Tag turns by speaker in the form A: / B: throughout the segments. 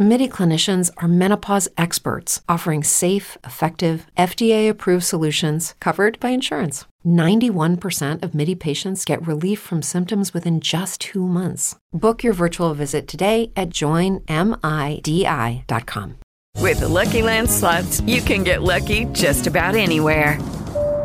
A: MIDI clinicians are menopause experts offering safe, effective, FDA approved solutions covered by insurance. 91% of MIDI patients get relief from symptoms within just two months. Book your virtual visit today at joinmidi.com.
B: With the Lucky Land slots, you can get lucky just about anywhere.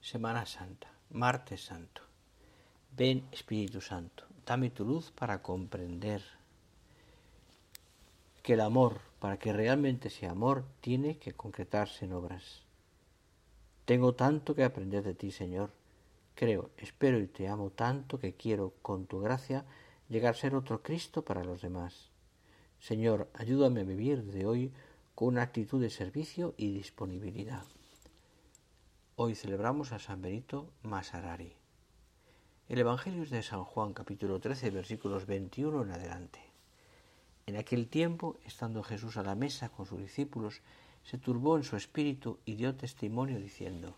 C: Semana Santa. Martes Santo. Ven Espíritu Santo. Dame tu luz para comprender que el amor, para que realmente sea amor, tiene que concretarse en obras. Tengo tanto que aprender de ti, Señor Creo, espero y te amo tanto que quiero, con tu gracia, llegar a ser otro Cristo para los demás. Señor, ayúdame a vivir de hoy con una actitud de servicio y disponibilidad. Hoy celebramos a San Benito Masarari. El Evangelio es de San Juan capítulo 13 versículos 21 en adelante. En aquel tiempo, estando Jesús a la mesa con sus discípulos, se turbó en su espíritu y dio testimonio diciendo,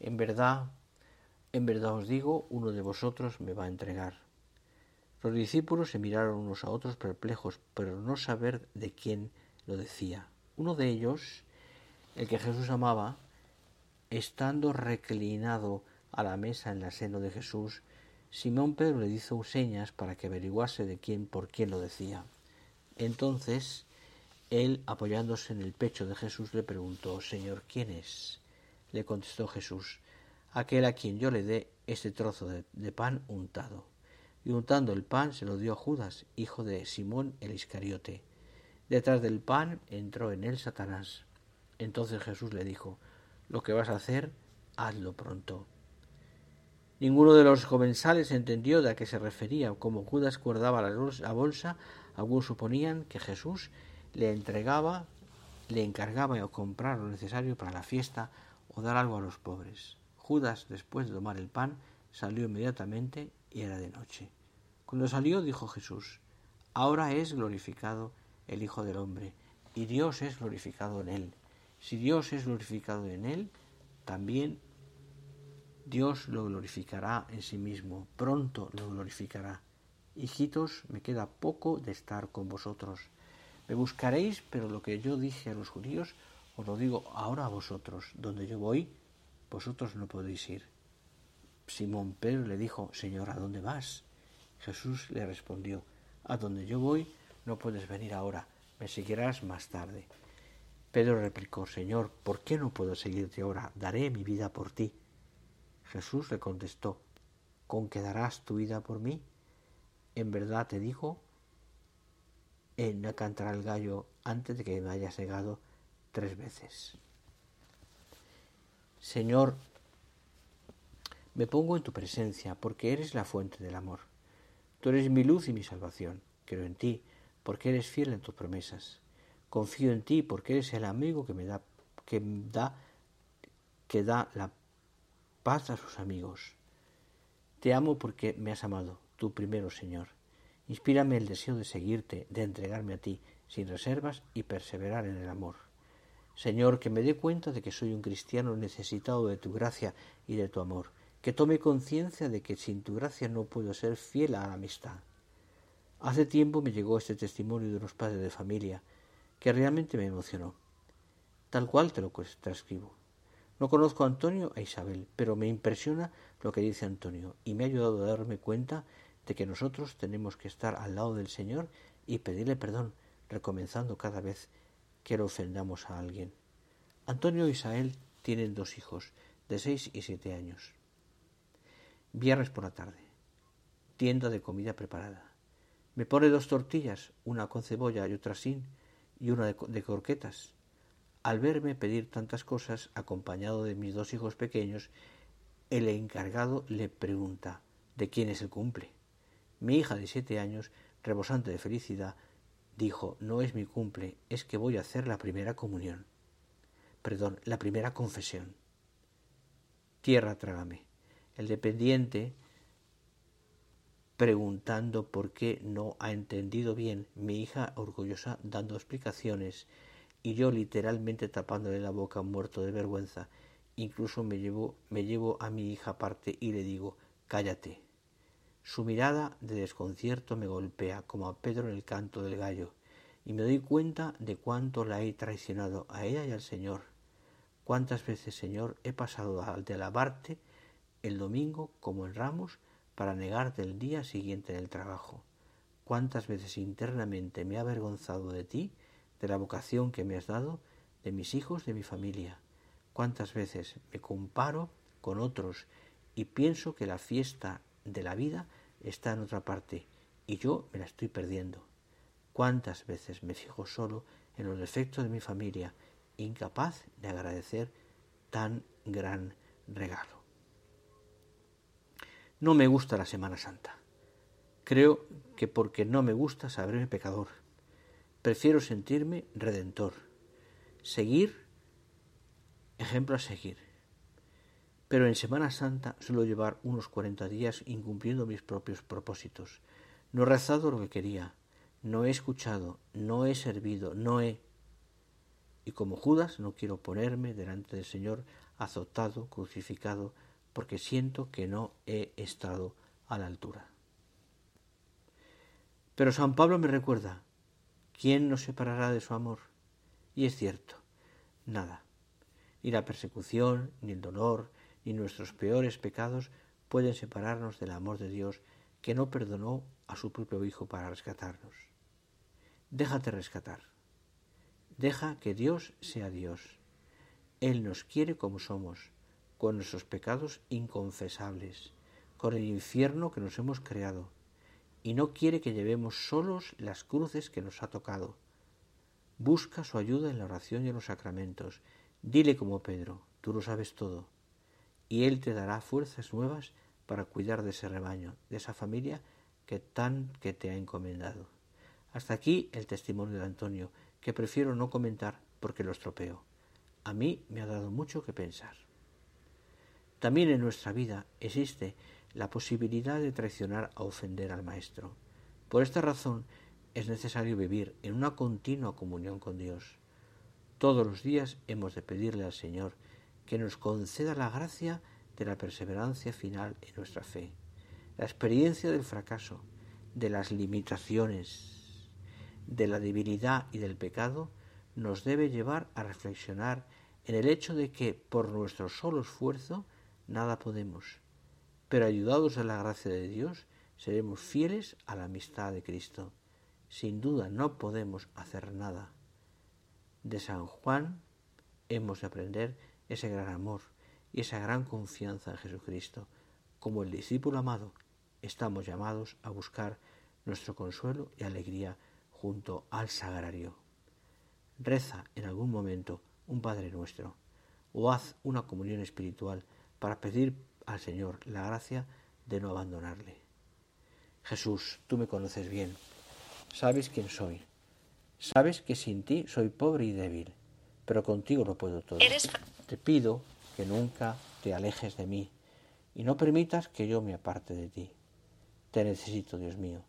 C: En verdad, en verdad os digo, uno de vosotros me va a entregar. Los discípulos se miraron unos a otros perplejos, pero no saber de quién lo decía. Uno de ellos, el que Jesús amaba, estando reclinado a la mesa en la seno de Jesús, Simón Pedro le hizo señas para que averiguase de quién por quién lo decía. Entonces él, apoyándose en el pecho de Jesús, le preguntó Señor, ¿quién es? Le contestó Jesús aquel a quien yo le dé este trozo de, pan untado. Y untando el pan se lo dio a Judas, hijo de Simón el Iscariote. Detrás del pan entró en él Satanás. Entonces Jesús le dijo, lo que vas a hacer, hazlo pronto. Ninguno de los comensales entendió de a qué se refería. Como Judas guardaba la bolsa, algunos suponían que Jesús le entregaba, le encargaba de comprar lo necesario para la fiesta o dar algo a los pobres. Judas, después de tomar el pan, salió inmediatamente y era de noche. Cuando salió, dijo Jesús, Ahora es glorificado el Hijo del Hombre, y Dios es glorificado en él. Si Dios es glorificado en él, también Dios lo glorificará en sí mismo, pronto lo glorificará. Hijitos, me queda poco de estar con vosotros. Me buscaréis, pero lo que yo dije a los judíos, os lo digo ahora a vosotros. Donde yo voy, vosotros no podéis ir. Simón Pedro le dijo, Señor, ¿a dónde vas? Jesús le respondió, A donde yo voy no puedes venir ahora, me seguirás más tarde. Pedro replicó, Señor, ¿por qué no puedo seguirte ahora? Daré mi vida por ti. Jesús le contestó, ¿con qué darás tu vida por mí? En verdad te digo, en no cantará el gallo antes de que me haya negado tres veces. Señor, me pongo en tu presencia porque eres la fuente del amor. Tú eres mi luz y mi salvación. Creo en ti porque eres fiel en tus promesas. Confío en ti porque eres el amigo que me da que da que da la paz a sus amigos. Te amo porque me has amado, tú primero, Señor. Inspírame el deseo de seguirte, de entregarme a ti, sin reservas y perseverar en el amor. Señor, que me dé cuenta de que soy un cristiano necesitado de tu gracia y de tu amor, que tome conciencia de que sin tu gracia no puedo ser fiel a la amistad. Hace tiempo me llegó este testimonio de unos padres de familia, que realmente me emocionó. Tal cual te lo transcribo. No conozco a Antonio e Isabel, pero me impresiona lo que dice Antonio y me ha ayudado a darme cuenta de que nosotros tenemos que estar al lado del Señor y pedirle perdón, recomenzando cada vez que lo ofendamos a alguien. Antonio e Isael tienen dos hijos, de seis y siete años. Viernes por la tarde. Tienda de comida preparada. Me pone dos tortillas, una con cebolla y otra sin, y una de, croquetas. Al verme pedir tantas cosas, acompañado de mis dos hijos pequeños, el encargado le pregunta ¿de quién es el cumple? Mi hija de siete años, rebosante de felicidad, dijo no es mi cumple, es que voy a hacer la primera comunión. Perdón, la primera confesión. Tierra trágame. El dependiente preguntando por qué no ha entendido bien, mi hija orgullosa dando explicaciones y yo literalmente tapándole la boca muerto de vergüenza. Incluso me llevo, me llevo a mi hija aparte y le digo, cállate. Su mirada de desconcierto me golpea como a Pedro en el canto del gallo, y me doy cuenta de cuánto la he traicionado a ella y al Señor. Cuántas veces, Señor, he pasado de alabarte el domingo como en Ramos para negarte el día siguiente en el trabajo. Cuántas veces internamente me he avergonzado de ti de la vocación que me has dado, de mis hijos, de mi familia. Cuántas veces me comparo con otros y pienso que la fiesta de la vida está en otra parte y yo me la estoy perdiendo. Cuántas veces me fijo solo en los defectos de mi familia, incapaz de agradecer tan gran regalo. No me gusta la Semana Santa. Creo que porque no me gusta saberme pecador Prefiero sentirme redentor. Seguir, ejemplo a seguir. Pero en Semana Santa suelo llevar unos cuarenta días incumpliendo mis propios propósitos. No he rezado lo que quería, no he escuchado, no he servido, no he... Y como Judas no quiero ponerme delante del Señor azotado, crucificado, porque siento que no he estado a la altura. Pero San Pablo me recuerda, ¿Quién nos separará de su amor? Y es cierto, nada. Ni la persecución, ni el dolor, ni nuestros peores pecados pueden separarnos del amor de Dios que no perdonó a su propio Hijo para rescatarnos. Déjate rescatar. Deja que Dios sea Dios. Él nos quiere como somos, con nuestros pecados inconfesables, con el infierno que nos hemos creado, y no quiere que llevemos solos las cruces que nos ha tocado. Busca su ayuda en la oración y en los sacramentos. Dile como Pedro, tú lo sabes todo, y Él te dará fuerzas nuevas para cuidar de ese rebaño, de esa familia que tan que te ha encomendado. Hasta aquí el testimonio de Antonio, que prefiero no comentar porque lo estropeo. A mí me ha dado mucho que pensar. También en nuestra vida existe la posibilidad de traicionar a ofender al Maestro. Por esta razón es necesario vivir en una continua comunión con Dios. Todos los días hemos de pedirle al Señor que nos conceda la gracia de la perseverancia final en nuestra fe, la experiencia del fracaso, de las limitaciones, de la debilidad y del pecado, nos debe llevar a reflexionar en el hecho de que por nuestro solo esfuerzo nada podemos, pero ayudados a la gracia de Dios, seremos fieles a la amistad de Cristo. Sin duda no podemos hacer nada. De San Juan hemos de aprender ese gran amor y esa gran confianza en Jesucristo. Como el discípulo amado, estamos llamados a buscar nuestro consuelo y alegría junto al sagrario. Reza en algún momento un Padre nuestro o haz una comunión espiritual para pedir al Señor la gracia de no abandonarle. Jesús, tú me conoces bien, sabes quién soy, sabes que sin ti soy pobre y débil, pero contigo lo puedo todo. Te pido que nunca te alejes de mí y no permitas que yo me aparte de ti. Te necesito, Dios mío,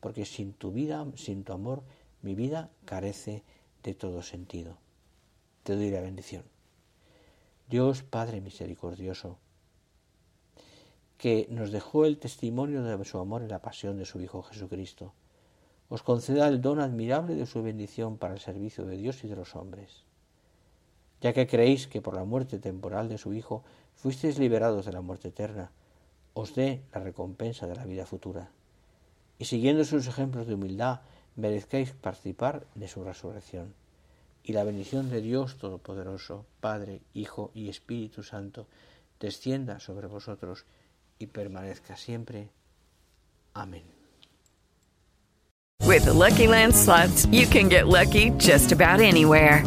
C: porque sin tu vida, sin tu amor, mi vida carece de todo sentido. Te doy la bendición. Dios Padre misericordioso, que nos dejó el testimonio de su amor en la pasión de su Hijo Jesucristo, os conceda el don admirable de su bendición para el servicio de Dios y de los hombres. Ya que creéis que por la muerte temporal de su Hijo fuisteis liberados de la muerte eterna, os dé la recompensa de la vida futura. Y siguiendo sus ejemplos de humildad, merezcáis participar de su resurrección. Y la bendición de Dios Todopoderoso, Padre, Hijo y Espíritu Santo, descienda sobre vosotros y permanezca siempre. Amén.
B: With the Lucky Land slots, you can get lucky just about anywhere.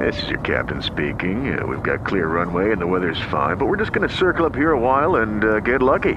D: This is your captain speaking. Uh, we've got clear runway and the weather's fine, but we're just going to circle up here a while and uh, get lucky.